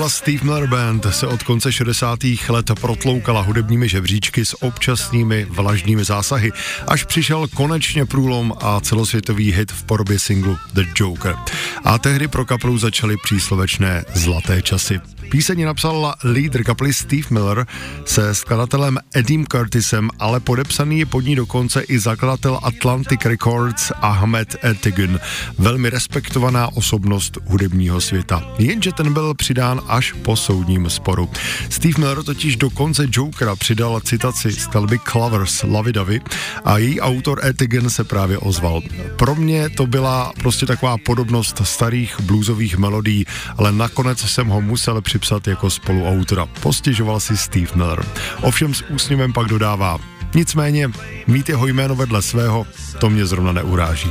Kapela Steve Miller Band se od konce 60. let protloukala hudebními žebříčky s občasnými vlažnými zásahy, až přišel konečně průlom a celosvětový hit v podobě singlu The Joker. A tehdy pro kapelu začaly příslovečné zlaté časy. Píseň napsal lídr kapely Steve Miller se skladatelem Edim Curtisem, ale podepsaný je pod ní dokonce i zakladatel Atlantic Records Ahmed Etigun, velmi respektovaná osobnost hudebního světa. Jenže ten byl přidán až po soudním sporu. Steve Miller totiž do konce Jokera přidal citaci z skladby Clovers Lovey Dovey a její autor Etigen se právě ozval. Pro mě to byla prostě taková podobnost starých bluesových melodí, ale nakonec jsem ho musel při připsat jako spoluautora. Postěžoval si Steve Miller. Ovšem s úsměvem pak dodává, nicméně mít jeho jméno vedle svého, to mě zrovna neuráží.